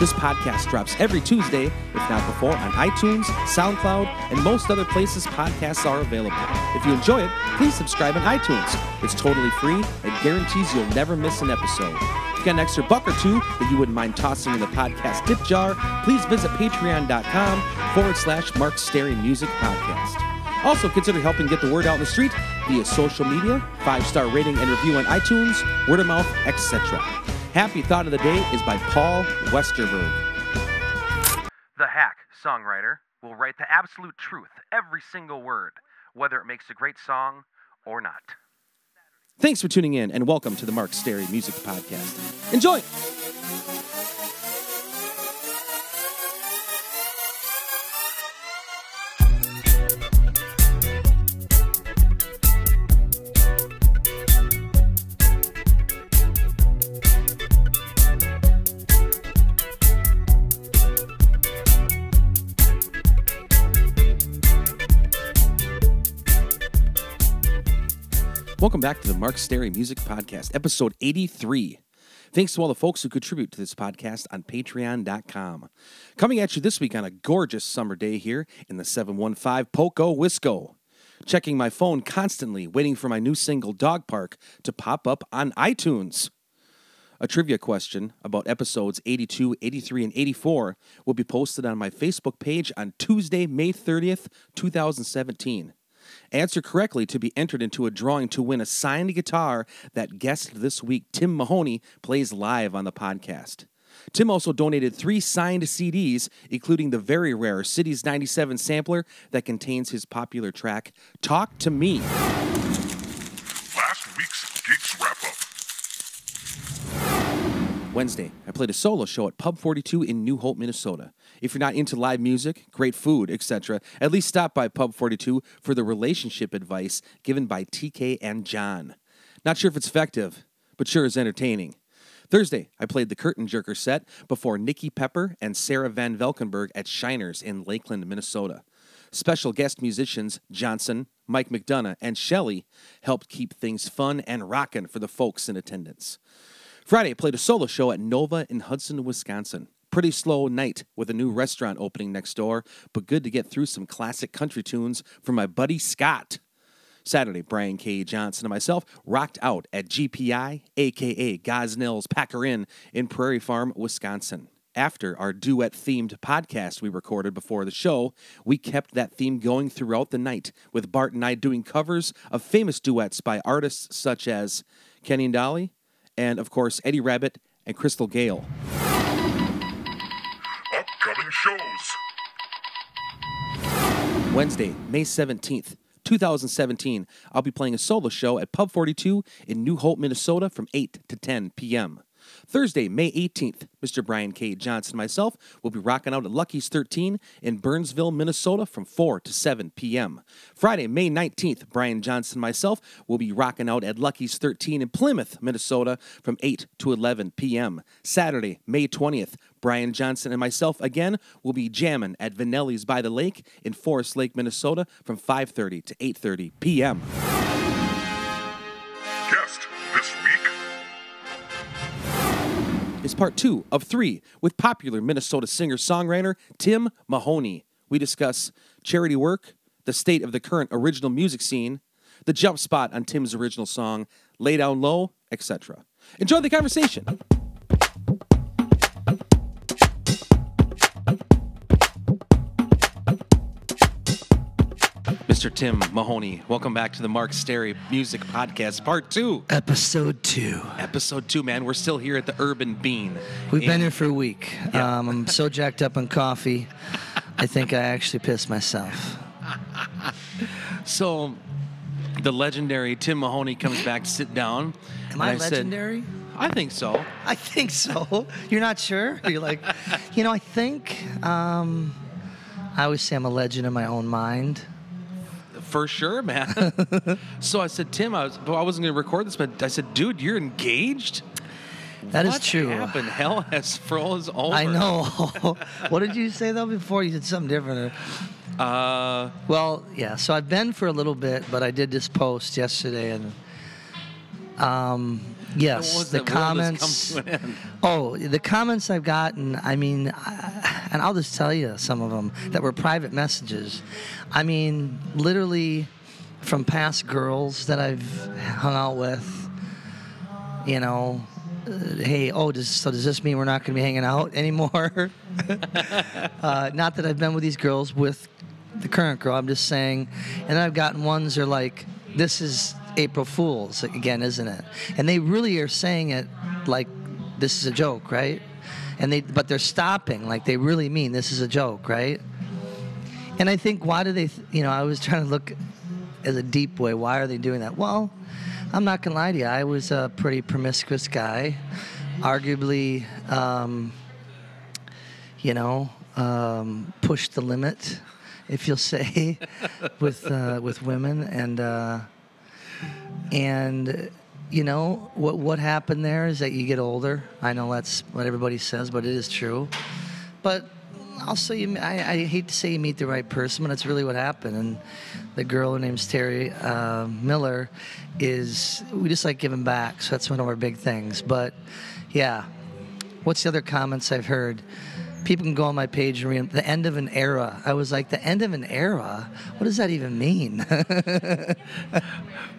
This podcast drops every Tuesday, if not before, on iTunes, SoundCloud, and most other places podcasts are available. If you enjoy it, please subscribe on iTunes. It's totally free and guarantees you'll never miss an episode. If you got an extra buck or two that you wouldn't mind tossing in the podcast tip jar, please visit patreon.com forward slash Mark Stary Music Podcast. Also, consider helping get the word out in the street via social media, five star rating and review on iTunes, word of mouth, etc. Happy Thought of the Day is by Paul Westerberg. The hack songwriter will write the absolute truth, every single word, whether it makes a great song or not. Thanks for tuning in and welcome to the Mark Stary Music Podcast. Enjoy! Welcome back to the Mark Stary Music Podcast, episode 83. Thanks to all the folks who contribute to this podcast on patreon.com. Coming at you this week on a gorgeous summer day here in the 715 Poco Wisco. Checking my phone constantly, waiting for my new single Dog Park to pop up on iTunes. A trivia question about episodes 82, 83, and 84 will be posted on my Facebook page on Tuesday, May 30th, 2017. Answer correctly to be entered into a drawing to win a signed guitar that guest this week, Tim Mahoney, plays live on the podcast. Tim also donated three signed CDs, including the very rare Cities 97 sampler that contains his popular track, Talk to Me. Last week's Geeks Wrap Up. Wednesday, I played a solo show at Pub 42 in New Hope, Minnesota. If you're not into live music, great food, etc., at least stop by Pub 42 for the relationship advice given by TK and John. Not sure if it's effective, but sure is entertaining. Thursday, I played the Curtain Jerker set before Nikki Pepper and Sarah Van Velkenberg at Shiners in Lakeland, Minnesota. Special guest musicians Johnson, Mike McDonough, and Shelley helped keep things fun and rockin' for the folks in attendance. Friday, I played a solo show at Nova in Hudson, Wisconsin. Pretty slow night with a new restaurant opening next door, but good to get through some classic country tunes from my buddy Scott. Saturday, Brian K. Johnson and myself rocked out at GPI, aka Gosnell's Packer Inn in Prairie Farm, Wisconsin. After our duet themed podcast we recorded before the show, we kept that theme going throughout the night, with Bart and I doing covers of famous duets by artists such as Kenny and Dolly, and of course Eddie Rabbitt and Crystal Gayle. Upcoming shows. Wednesday, May 17th, 2017, I'll be playing a solo show at Pub 42 in New Hope, Minnesota from 8 to 10 p.m. Thursday, May 18th, Mr. Brian K. Johnson and myself will be rocking out at Lucky's 13 in Burnsville, Minnesota from 4 to 7 p.m. Friday, May 19th, Brian Johnson and myself will be rocking out at Lucky's 13 in Plymouth, Minnesota from 8 to 11 p.m. Saturday, May 20th, Brian Johnson and myself again will be jamming at Vanelli's by the Lake in Forest Lake, Minnesota from 5:30 to 8:30 p.m. is part two of three with popular Minnesota singer songwriter Tim Mahoney. We discuss charity work, the state of the current original music scene, the jump spot on Tim's original song, Lay Down Low, etc. Enjoy the conversation. Mr. Tim Mahoney, welcome back to the Mark Stary Music Podcast, part two. Episode two. Episode two, man. We're still here at the Urban Bean. We've been here for a week. Um, I'm so jacked up on coffee. I think I actually pissed myself. So, the legendary Tim Mahoney comes back to sit down. Am I, said- legendary? I think so. I think so. You're not sure? You're like, you know, I think. Um, I always say I'm a legend in my own mind. For sure, man. so I said, Tim, I was, well, I wasn't going to record this, but I said, dude, you're engaged. That is what true. happened? Hell has froze over. I know. what did you say though before? You said something different. Uh, Well, yeah. So I've been for a little bit, but I did this post yesterday, and um, yes, the that? Comments. come to an end. Oh, the comments I've gotten. I mean, I, and I'll just tell you some of them that were private messages. I mean, literally from past girls that I've hung out with. You know, uh, hey, oh, does, so does this mean we're not going to be hanging out anymore? uh, not that I've been with these girls with the current girl. I'm just saying. And then I've gotten ones that are like, this is April Fool's again, isn't it? And they really are saying it like this is a joke, right? And they, but they're stopping like they really mean this is a joke, right? And I think why do they, th- you know, I was trying to look as a deep way. Why are they doing that? Well, I'm not gonna lie to you. I was a pretty promiscuous guy, arguably, um, you know, um, pushed the limit, if you'll say, with uh, with women and uh, and you know what what happened there is that you get older. I know that's what everybody says, but it is true. But also, you I, I hate to say you meet the right person, but that's really what happened. And the girl, her name's Terry uh, Miller, is we just like giving back. So that's one of our big things. But yeah, what's the other comments I've heard? People can go on my page and read the end of an era. I was like, the end of an era? What does that even mean?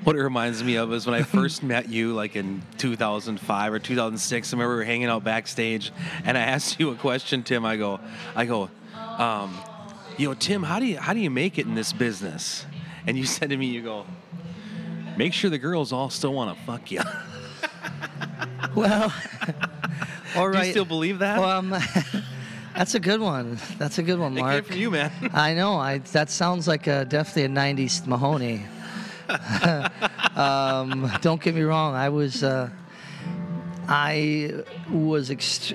What it reminds me of is when I first met you, like in 2005 or 2006. I remember we were hanging out backstage, and I asked you a question, Tim. I go, I go, um, you know, Tim, how do you how do you make it in this business? And you said to me, you go, make sure the girls all still want to fuck you. well, all Do you still believe that? Well, um, that's a good one. That's a good one, it came Mark. from you, man. I know. I that sounds like a, definitely a '90s Mahoney. um, don't get me wrong. I was, uh, I was, ext-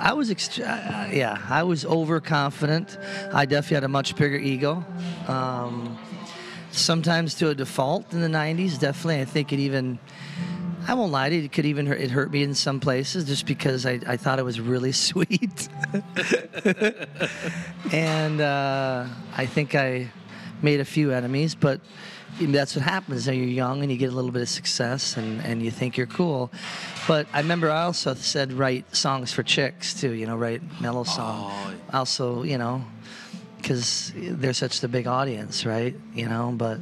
I was, ext- uh, yeah, I was overconfident. I definitely had a much bigger ego. Um, sometimes to a default in the '90s. Definitely, I think it even. I won't lie to you. It could even hurt, it hurt me in some places just because I, I thought it was really sweet. and uh, I think I made a few enemies, but that's what happens. When you're young and you get a little bit of success and, and you think you're cool. But I remember I also said write songs for chicks too, you know, write mellow song. Oh. Also, you know, because they're such the big audience, right? You know, but.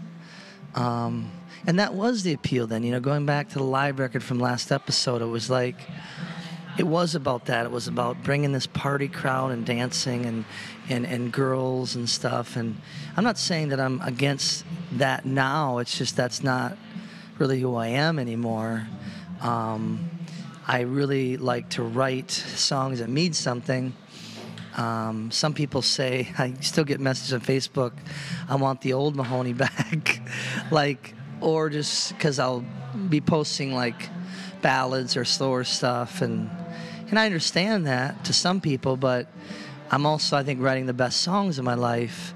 Um, and that was the appeal then, you know, going back to the live record from last episode, it was like, it was about that. It was about bringing this party crowd and dancing and, and, and girls and stuff. And I'm not saying that I'm against that now. It's just that's not really who I am anymore. Um, I really like to write songs that mean something. Um, some people say I still get messages on Facebook. I want the old Mahoney back, like, or just because I'll be posting like ballads or slower stuff, and and I understand that to some people, but I'm also I think writing the best songs in my life.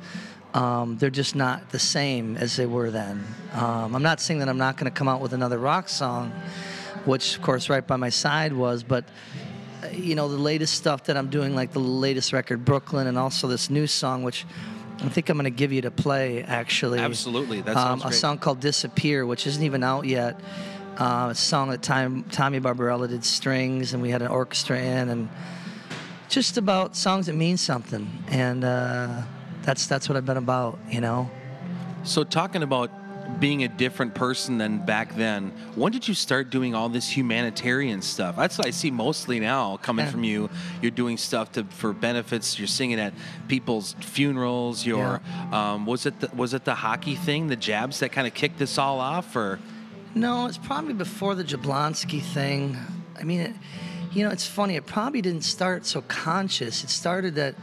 Um, they're just not the same as they were then. Um, I'm not saying that I'm not going to come out with another rock song, which of course right by my side was, but uh, you know the latest stuff that I'm doing, like the latest record Brooklyn, and also this new song, which I think I'm going to give you to play actually. Absolutely, that um, a great. song called "Disappear," which isn't even out yet. Uh, it's a song that Tom, Tommy Barbarella did strings, and we had an orchestra in, and just about songs that mean something, and uh, that's that's what I've been about, you know. So, talking about being a different person than back then, when did you start doing all this humanitarian stuff? That's what I see mostly now coming from you. You're doing stuff to, for benefits. You're singing at people's funerals. You're um, was it the, was it the hockey thing, the jabs that kind of kicked this all off, or No, it's probably before the Jablonski thing. I mean, it, you know, it's funny. It probably didn't start so conscious. It started that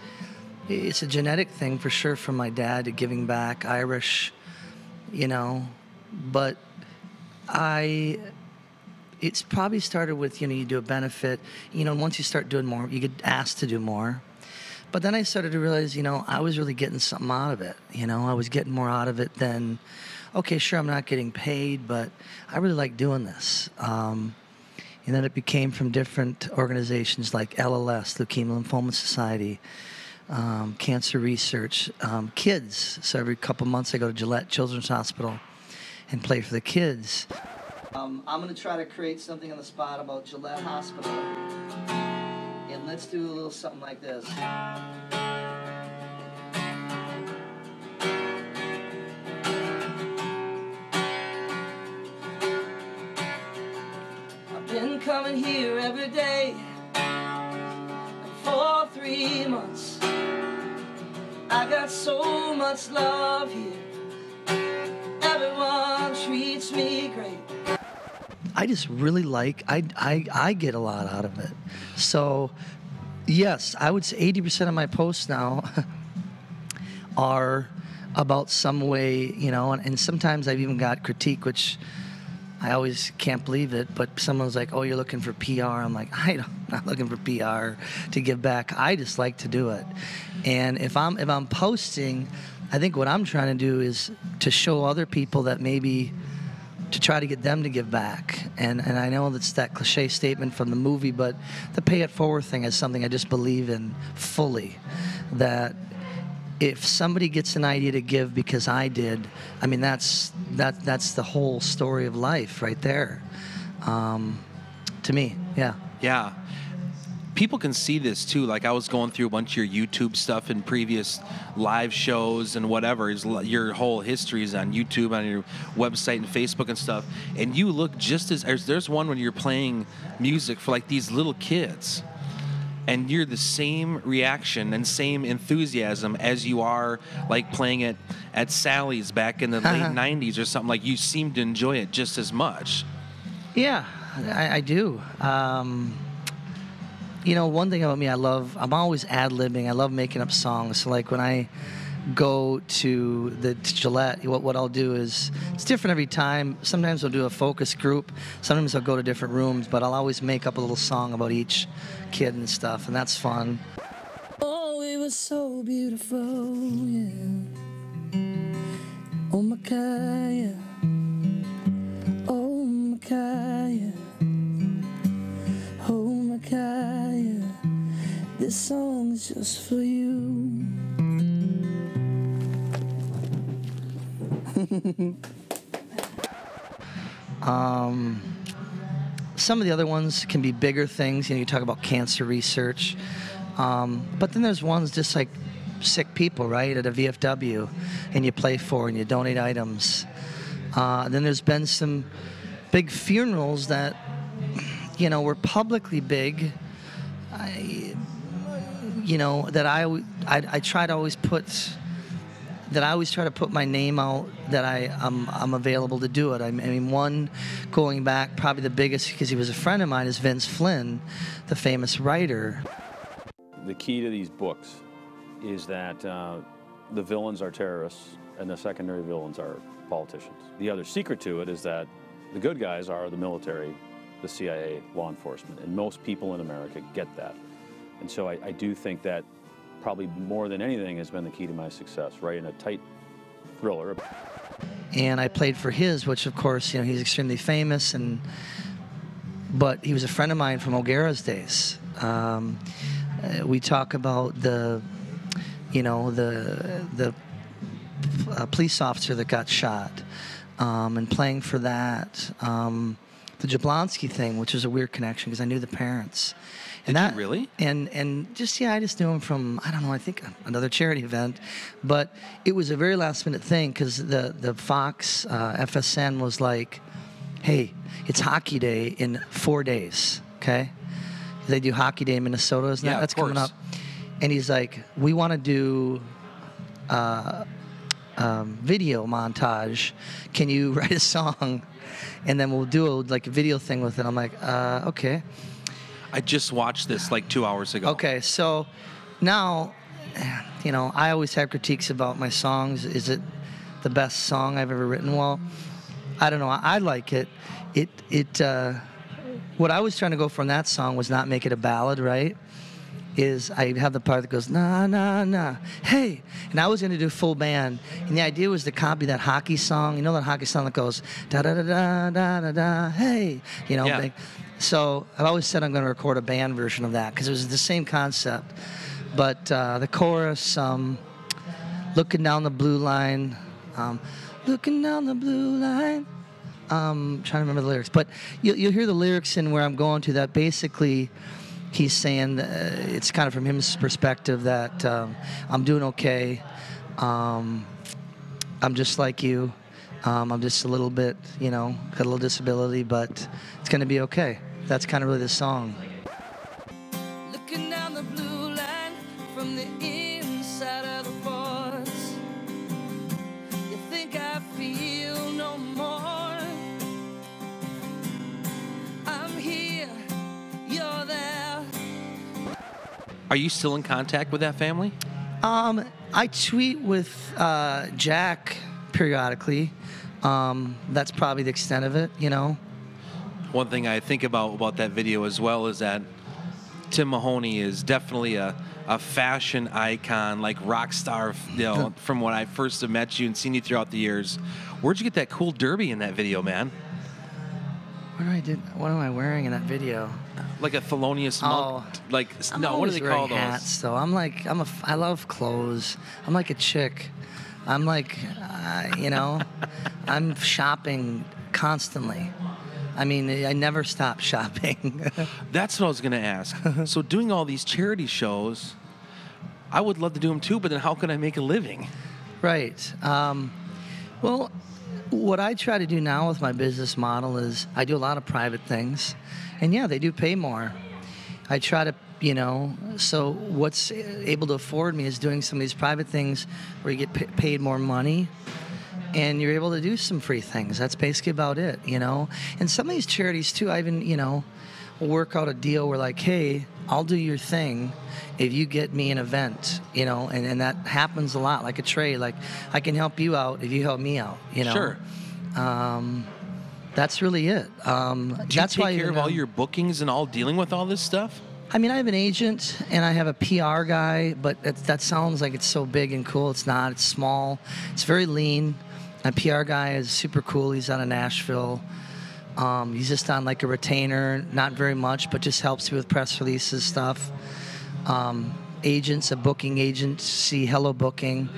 it's a genetic thing for sure from my dad to giving back, Irish, you know, but I. It's probably started with you know you do a benefit, you know. Once you start doing more, you get asked to do more. but then I started to realize, you know, I was really getting something out of it. You know, I was getting more out of it than, okay, sure, I'm not getting paid, but I really like doing this. Um, and then it became from different organizations like LLS, Leukemia Lymphoma Society, um, Cancer Research, um, kids. So every couple months I go to Gillette Children's Hospital and play for the kids. Um, I'm going to try to create something on the spot about Gillette Hospital. And let's do a little something like this. I've been coming here every day for three months. I got so much love here. Everyone treats me great. I just really like I, I I get a lot out of it. So yes, I would say 80% of my posts now are about some way, you know, and, and sometimes I've even got critique which I always can't believe it, but someone's like, "Oh, you're looking for PR." I'm like, I don't, I'm not looking for PR to give back. I just like to do it." And if I'm if I'm posting, I think what I'm trying to do is to show other people that maybe to try to get them to give back. And and I know that's that cliche statement from the movie, but the pay it forward thing is something I just believe in fully. That if somebody gets an idea to give because I did, I mean that's that that's the whole story of life right there. Um, to me, yeah. Yeah. People can see this too. Like I was going through a bunch of your YouTube stuff and previous live shows and whatever. Is your whole history is on YouTube, on your website and Facebook and stuff. And you look just as there's- there's one when you're playing music for like these little kids, and you're the same reaction and same enthusiasm as you are like playing it at Sally's back in the late '90s or something. Like you seem to enjoy it just as much. Yeah, I, I do. Um, you know, one thing about me, I love, I'm always ad libbing. I love making up songs. So, like, when I go to the to Gillette, what, what I'll do is, it's different every time. Sometimes I'll do a focus group. Sometimes I'll go to different rooms, but I'll always make up a little song about each kid and stuff, and that's fun. Oh, it was so beautiful, yeah. Oh, Micaiah. Oh, Micaiah. Oh, Micaiah. This song's just for you. um, some of the other ones can be bigger things. You know, you talk about cancer research. Um, but then there's ones just like sick people, right, at a VFW, and you play for and you donate items. Uh, then there's been some big funerals that, you know, were publicly big. I, you know, that I, I, I try to always put, that I always try to put my name out that I, I'm, I'm available to do it. I mean, one going back, probably the biggest because he was a friend of mine, is Vince Flynn, the famous writer. The key to these books is that uh, the villains are terrorists and the secondary villains are politicians. The other secret to it is that the good guys are the military, the CIA, law enforcement, and most people in America get that. And so I, I do think that probably more than anything has been the key to my success, writing a tight thriller. and I played for his, which of course, you know, he's extremely famous, and but he was a friend of mine from O'Gara's days. Um, uh, we talk about the, you know, the the uh, police officer that got shot, um, and playing for that. Um, the Jablonski thing, which was a weird connection because I knew the parents. And that, really? And and just yeah, I just knew him from I don't know. I think another charity event, but it was a very last minute thing because the the Fox uh, FSN was like, "Hey, it's Hockey Day in four days." Okay, they do Hockey Day in Minnesota, isn't Yeah, that? That's coming up. And he's like, "We want to do." Uh, um, video montage. Can you write a song, and then we'll do a, like a video thing with it? I'm like, uh, okay. I just watched this like two hours ago. Okay, so now, you know, I always have critiques about my songs. Is it the best song I've ever written? Well, I don't know. I, like it. It it. Uh, what I was trying to go from that song was not make it a ballad, right? is I have the part that goes na na na hey, and I was gonna do full band, and the idea was to copy that hockey song. You know that hockey song that goes da da da da da da da hey, you know. Yeah. So I've always said I'm gonna record a band version of that because it was the same concept, but uh, the chorus, um, looking down the blue line, um, looking down the blue line um, trying to remember the lyrics, but you'll, you'll hear the lyrics in where I'm going to. That basically, he's saying uh, it's kind of from his perspective that um, I'm doing okay. Um, I'm just like you. Um, I'm just a little bit, you know, got a little disability, but it's gonna be okay. That's kind of really the song. Looking down the blue line from the inside of the force. You think I feel no more? I'm here, you're there. Are you still in contact with that family? Um, I tweet with uh, Jack periodically. Um, that's probably the extent of it, you know. One thing I think about about that video as well is that Tim Mahoney is definitely a, a fashion icon, like rock star. You know, from when I first have met you and seen you throughout the years. Where'd you get that cool derby in that video, man? What do I did? What am I wearing in that video? Like a Thelonious Monk. Oh. Like I'm no, what do they call those? hats, though. I'm like I'm a I love clothes. I'm like a chick. I'm like, uh, you know, I'm shopping constantly. I mean, I never stop shopping. That's what I was gonna ask. so doing all these charity shows, I would love to do them too, but then how can I make a living? Right. Um, well, what I try to do now with my business model is I do a lot of private things, and yeah, they do pay more. I try to, you know, so what's able to afford me is doing some of these private things where you get pa- paid more money and you're able to do some free things. That's basically about it, you know. And some of these charities too, I even, you know, work out a deal where like, hey, I'll do your thing if you get me an event, you know, and, and that happens a lot, like a trade. Like I can help you out if you help me out, you know. Sure. Um, that's really it. Um, Do you that's take why care of all your bookings and all dealing with all this stuff? I mean, I have an agent and I have a PR guy, but that, that sounds like it's so big and cool. It's not. It's small. It's very lean. My PR guy is super cool. He's out of Nashville. Um, he's just on like a retainer, not very much, but just helps me with press releases stuff. Um, agents, a booking agency, Hello Booking.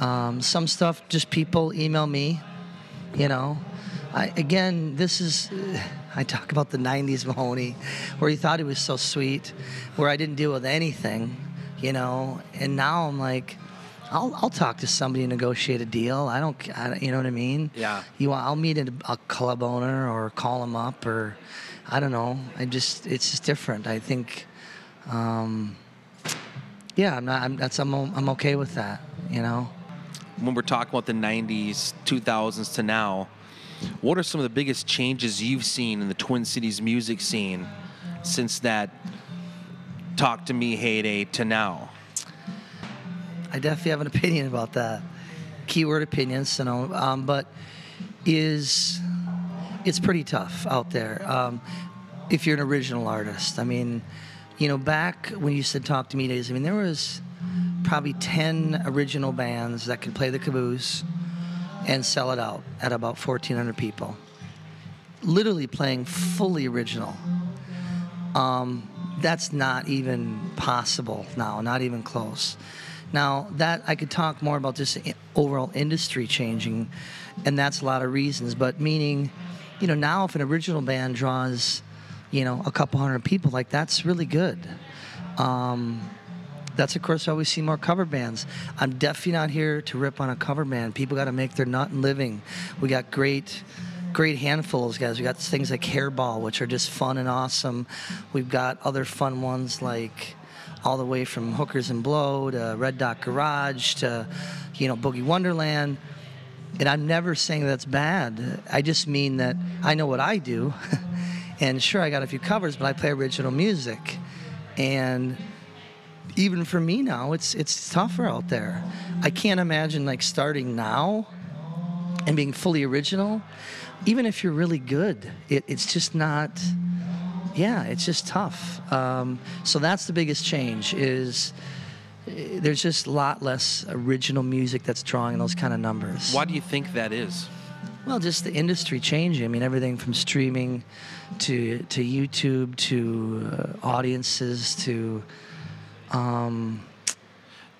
Um, some stuff, just people email me. You know, I, again, this is. I talk about the '90s Mahoney, where he thought he was so sweet, where I didn't deal with anything, you know. And now I'm like, I'll, I'll talk to somebody and negotiate a deal. I don't, I, you know what I mean? Yeah. You, I'll meet a, a club owner or call him up or, I don't know. I just, it's just different. I think, um, yeah, I'm not. I'm, that's I'm, I'm okay with that. You know. when we're talking about the 90s, 2000s to now, what are some of the biggest changes you've seen in the Twin Cities music scene since that Talk to Me heyday to now? I definitely have an opinion about that. Keyword opinions, you know, um, but is it's pretty tough out there. Um, if you're an original artist, I mean, you know, back when you said talk to me days, I mean, there was probably ten original bands that could play the caboose and sell it out at about 1,400 people. Literally playing fully original. Um, that's not even possible now, not even close. Now that I could talk more about just overall industry changing, and that's a lot of reasons. But meaning, you know, now if an original band draws, you know, a couple hundred people, like that's really good. Um, that's of course why we see more cover bands. I'm definitely not here to rip on a cover band. People got to make their nut and living. We got great, great handfuls, guys. We got things like Hairball, which are just fun and awesome. We've got other fun ones like all the way from Hookers and Blow to Red Dot Garage to, you know, Boogie Wonderland. And I'm never saying that's bad. I just mean that I know what I do. and sure, I got a few covers, but I play original music. And even for me now, it's it's tougher out there. I can't imagine like starting now and being fully original. Even if you're really good, it, it's just not. Yeah, it's just tough. Um, so that's the biggest change. Is eh, there's just a lot less original music that's drawing those kind of numbers. Why do you think that is? Well, just the industry changing. I mean, everything from streaming to to YouTube to uh, audiences to. Um,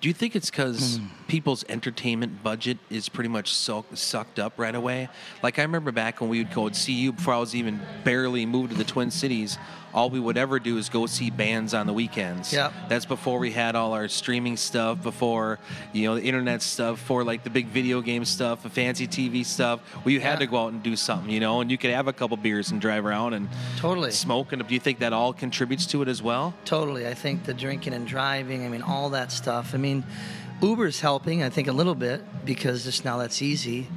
Do you think it's because Hmm. people's entertainment budget is pretty much so, sucked up right away? Like I remember back when we would go and see you before I was even barely moved to the Twin Cities. All we would ever do is go see bands on the weekends. Yep. That's before we had all our streaming stuff, before you know the internet stuff, for like the big video game stuff, the fancy TV stuff. We had Yeah. to go out and do something, you know, and you could have a couple beers and drive around and Totally. smoke. And do you think that all contributes to it as well? Totally. I think the drinking and driving, I mean, all that stuff. I mean, Uber's helping, I think, a little bit because just now that's easy.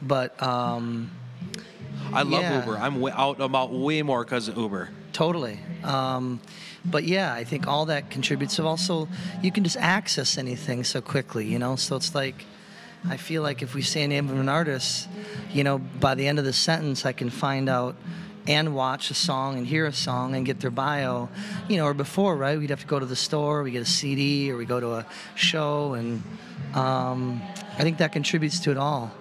But um, I love Yeah. Uber. I'm way, out about way more because of Uber. Totally. Um, but yeah, I think all that contributes. So also, you can just access anything so quickly, you know? So it's like, I feel like if we say a name of an artist, you know, by the end of the sentence, I can find out and watch a song and hear a song and get their bio, you know, or before, right? We'd have to go to the store, we get a CD, or we go to a show, and um, I think that contributes to it all.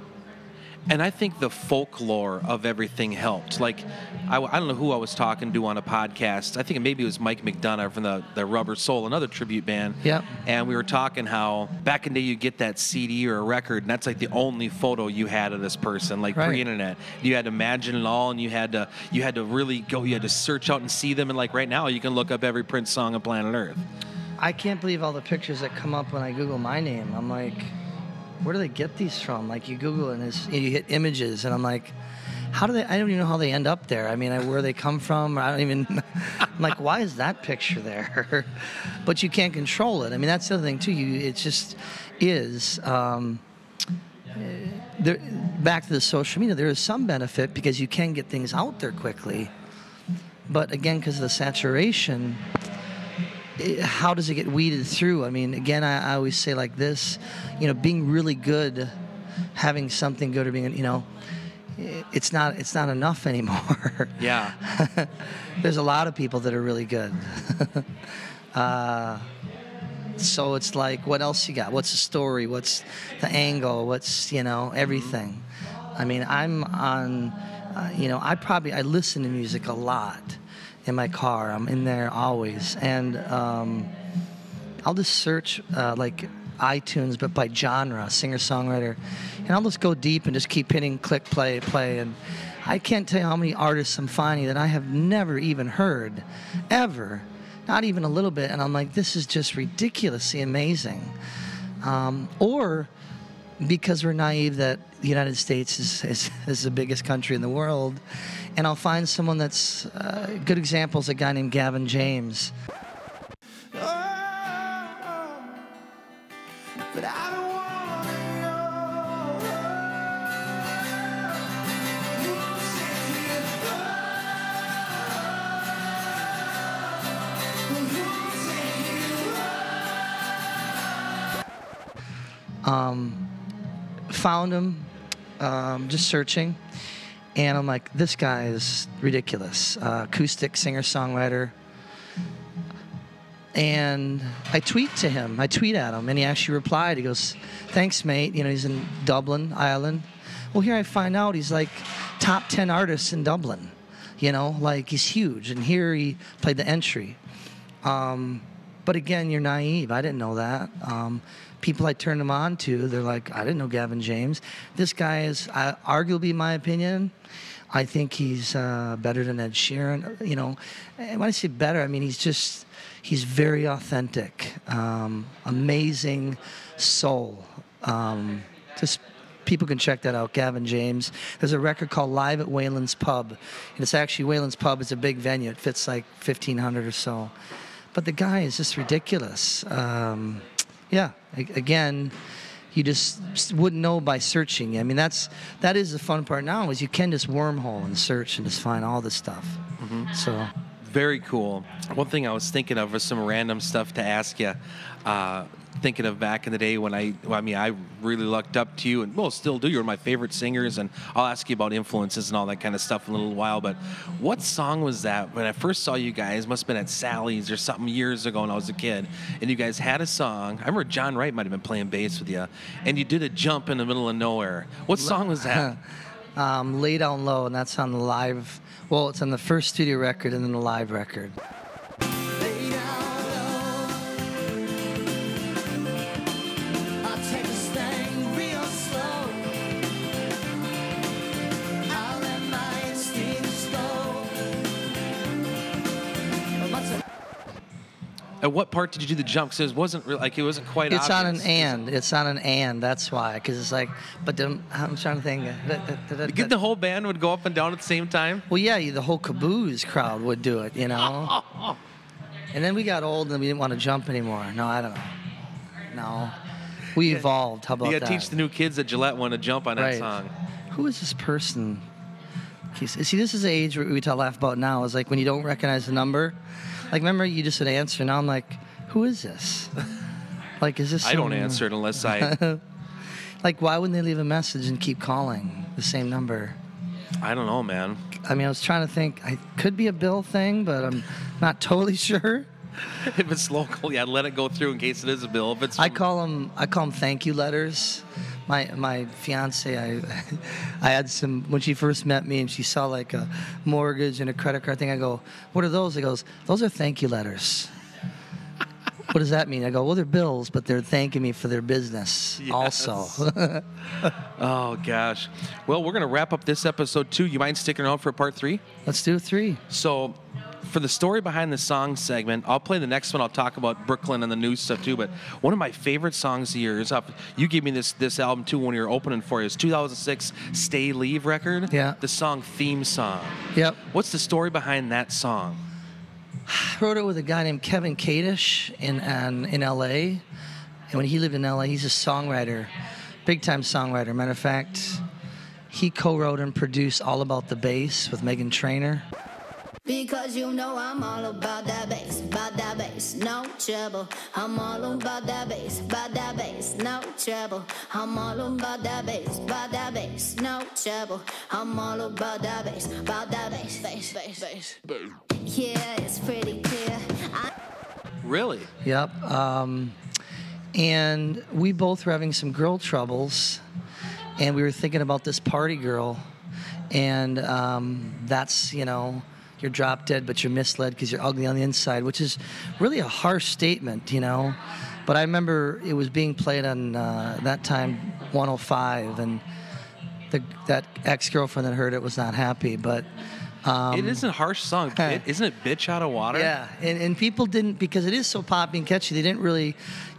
And I think the folklore of everything helped. Like, I, I don't know who I was talking to on a podcast. I think maybe it was Mike McDonough from the, the Rubber Soul, another tribute band. Yep. And we were talking how back in the day you get that CD or a record, and that's like the only photo you had of this person, like Right. pre-internet. You had to imagine it all, and you had to you had to really go. You had to search out and see them. And like right now, you can look up every Prince song on planet Earth. I can't believe all the pictures that come up when I Google my name. I'm like, where do they get these from? Like you Google and it's, you hit images, and I'm like, how do they? I don't even know how they end up there. I mean, I, where they come from. I don't even. I'm like, why is that picture there? but you can't control it. I mean, that's the other thing too. You, it just is. Um, there, back to the social media, there is some benefit because you can get things out there quickly. But again, because of the saturation, how does it get weeded through? I mean, again, I, I always say like this, you know, being really good, having something good, or being, you know, it's not it's not enough anymore. Yeah. There's a lot of people that are really good. uh, so it's like, what else you got? What's the story? What's the angle? What's you know everything? I mean, I'm on. Uh, you know, I probably I listen to music a lot in my car. I'm in there always, and um, I'll just search uh, like iTunes, but by genre, singer songwriter, and I'll just go deep and just keep hitting click play play, and I can't tell you how many artists I'm finding that I have never even heard, ever, not even a little bit, and I'm like, this is just ridiculously amazing, um, or because we're naive that the United States is, is, is the biggest country in the world, and I'll find someone that's uh, good examples. A guy named Gavin James. But I don't wanna know who's taking who's taking um, found him, um, just searching, and I'm like, this guy is ridiculous. Uh, acoustic singer songwriter. And I tweet to him. I tweet at him, and he actually replied. He goes, "Thanks, mate." You know, he's in Dublin, Ireland. Well, here I find out he's like top ten artists in Dublin. You know, like he's huge, and here he played the entry. Um, but again, you're naive. I didn't know that. Um, people I turned them on to, they're like, I didn't know Gavin James. This guy is, uh, arguably, my opinion, I think he's uh, better than Ed Sheeran. You know, and when I say better, I mean he's just, he's very authentic, um, amazing soul. Um, just people can check that out. Gavin James. There's a record called Live at Whelan's Pub, and it's actually Whelan's Pub. It's a big venue. It fits like 1,500 or so. But the guy is just ridiculous. Um, yeah, again, you just wouldn't know by searching. I mean, that's that is the fun part now is you can just wormhole and search and just find all this stuff. So Very cool. One thing I was thinking of was some random stuff to ask you. Uh, thinking of back in the day when I, well, I mean, I really looked up to you, and well, still do. You're one of my favorite singers, and I'll ask you about influences and all that kind of stuff in a little while. But what song was that? When I first saw you guys, must have been at Sally's or something years ago when I was a kid, and you guys had a song. I remember John Wright might have been playing bass with you, and you did a jump in the middle of nowhere. What song was that? um, Lay Down Low, and that's on the live. Well, it's on the first studio record and then the live record. At what part did you do the jump? Because it wasn't really, like it wasn't quite. It's on an and. It's on an and. That's why. Because it's like, but then, I'm trying to think. Uh, Get the whole band would go up and down at the same time. Well, yeah, the whole caboose crowd would do it, you know. and then we got old and we didn't want to jump anymore. No, I don't know. No, we evolved. How about You got to that? teach the new kids at Gillette want to jump on that Right. song. Who is this person? Okay, so- See, this is the age where we tell laugh about now. Is like when you don't recognize the number. Like, remember you just would answer. Now I'm like, who is this? Like, is this? I don't answer it unless I. Like, why wouldn't they leave a message and keep calling the same number? I don't know, man. I mean, I was trying to think. I could be a Bill thing, but I'm not totally sure. If it's local, yeah, let it go through in case it is a bill. If it's I call them. I call them thank you letters. My my fiance, I I had some when she first met me, and she saw like a mortgage and a credit card thing. I go, "What are those?" She goes, "Those are thank you letters." what does that mean? I go, "Well, they're bills, but they're thanking me for their business also." Oh gosh. Well, we're gonna wrap up this episode too. You mind sticking around for part three? Let's do three. So, for the story behind the song segment, I'll play the next one. I'll talk about Brooklyn and the new stuff too. But one of my favorite songs of yours, up. You gave me this this album too when you were opening for you. Is 2006 "Stay Leave" record. Yeah. The song theme song. Yep. What's the story behind that song? I wrote it with a guy named Kevin Kadish in um, in L.A. And when he lived in L.A., he's a songwriter, big time songwriter. Matter of fact, he co-wrote and produced "All About the Bass" with Meghan Trainor. Because you know I'm all about that bass, about that bass, no trouble. I'm all about that bass, about that bass, no trouble. I'm all about that bass, about that bass, no trouble. I'm all about that bass, about that bass, bass, bass, bass. Yeah, it's pretty clear. I Really? Yep. Um, and we both were having some girl troubles, and we were thinking about this party girl, and um, that's you know you're drop dead, but you're misled because you're ugly on the inside, which is really a harsh statement, you know. But I remember it was being played on uh, that time 105, and the, that ex-girlfriend that heard it was not happy, but. Um, it isn't a harsh song. Bit- isn't it "Bitch Out of Water"? yeah, and, and people didn't because it is so poppy and catchy. They didn't really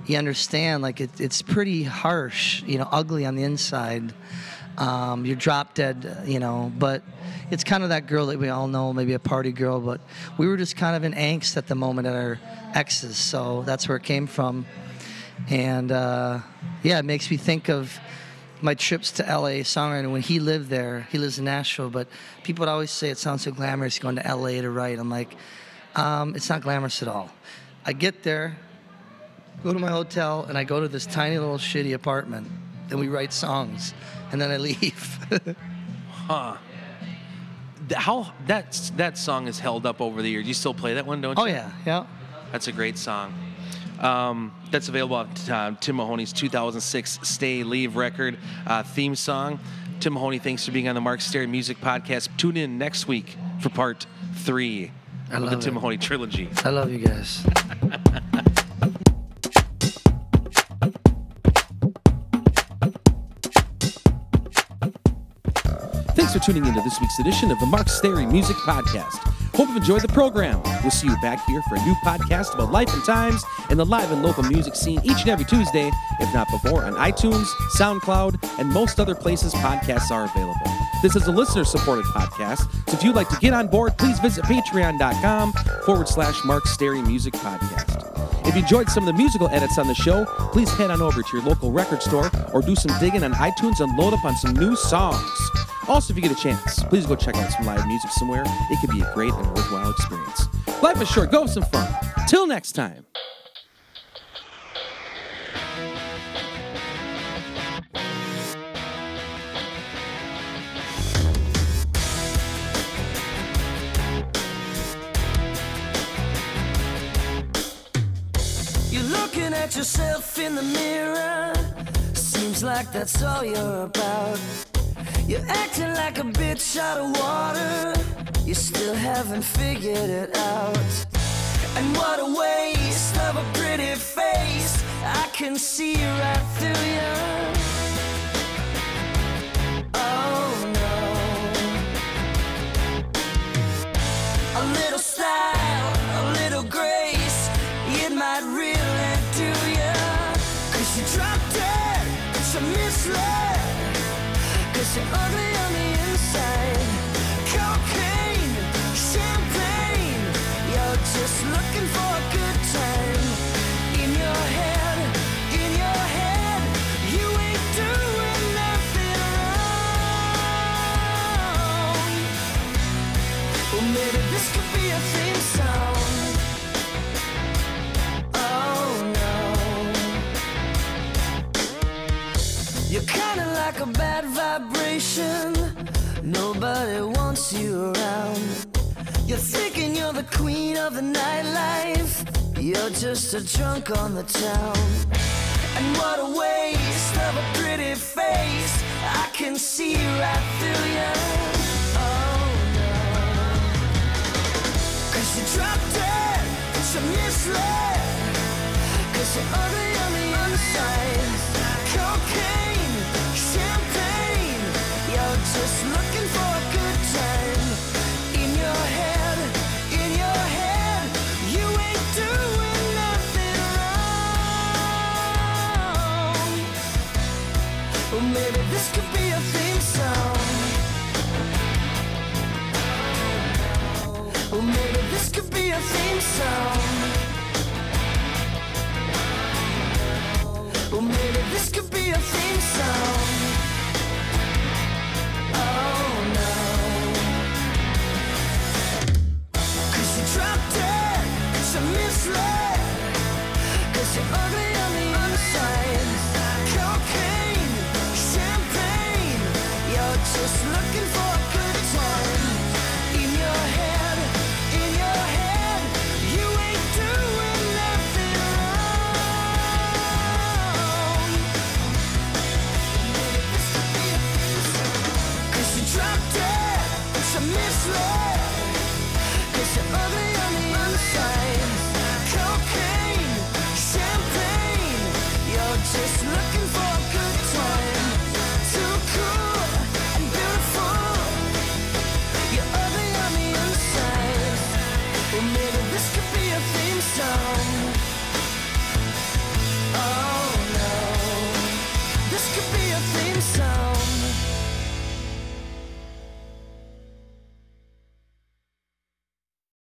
you understand like it, it's pretty harsh, you know, ugly on the inside. Um, you're drop dead, you know, but it's kind of that girl that we all know, maybe a party girl. But we were just kind of in angst at the moment at our exes, so that's where it came from. And uh, yeah, it makes me think of my trips to LA songwriting when he lived there. He lives in Nashville, but people would always say it sounds so glamorous going to LA to write. I'm like, um, it's not glamorous at all. I get there, go to my hotel, and I go to this tiny little shitty apartment, and we write songs, and then I leave. Huh. How that that song is held up over the years. You still play that one, don't you? oh yeah, yeah. That's a great song. Um, that's available on uh, Tim Mahoney's 2006 Stay Leave record uh, theme song. Tim Mahoney, thanks for being on the Mark Stary Music Podcast. Tune in next week for part three I of the love Tim. Mahoney trilogy. I love you guys. tuning into this week's edition of the Mark Stary Music Podcast. Hope you've enjoyed the program. We'll see you back here for a new podcast about life and times and the live and local music scene each and every Tuesday, if not before, on iTunes, SoundCloud, and most other places podcasts are available. This is a listener supported podcast, so if you'd like to get on board, please visit patreon.com forward slash Mark Stary Music Podcast. If you enjoyed some of the musical edits on the show, please head on over to your local record store or do some digging on iTunes and load up on some new songs. Also, if you get a chance, please go check out some live music somewhere. It could be a great and worthwhile experience. Life is short, go have some fun. Till next time. You're looking at yourself in the mirror. Seems like that's all you're about. You're acting like a bitch out of water. You still haven't figured it out. And what a waste of a pretty face. I can see right through you. Cause you're ugly Nobody wants you around. You're thinking you're the queen of the nightlife. You're just a drunk on the town. And what a waste of a pretty face. I can see right through you. Oh no. Cause you dropped dead, but you misled. Cause you're ugly on the inside. Cocaine, Well, maybe this could be a theme song. Well, maybe this could be a theme song.